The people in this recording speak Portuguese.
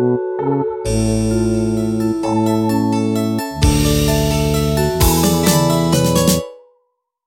Música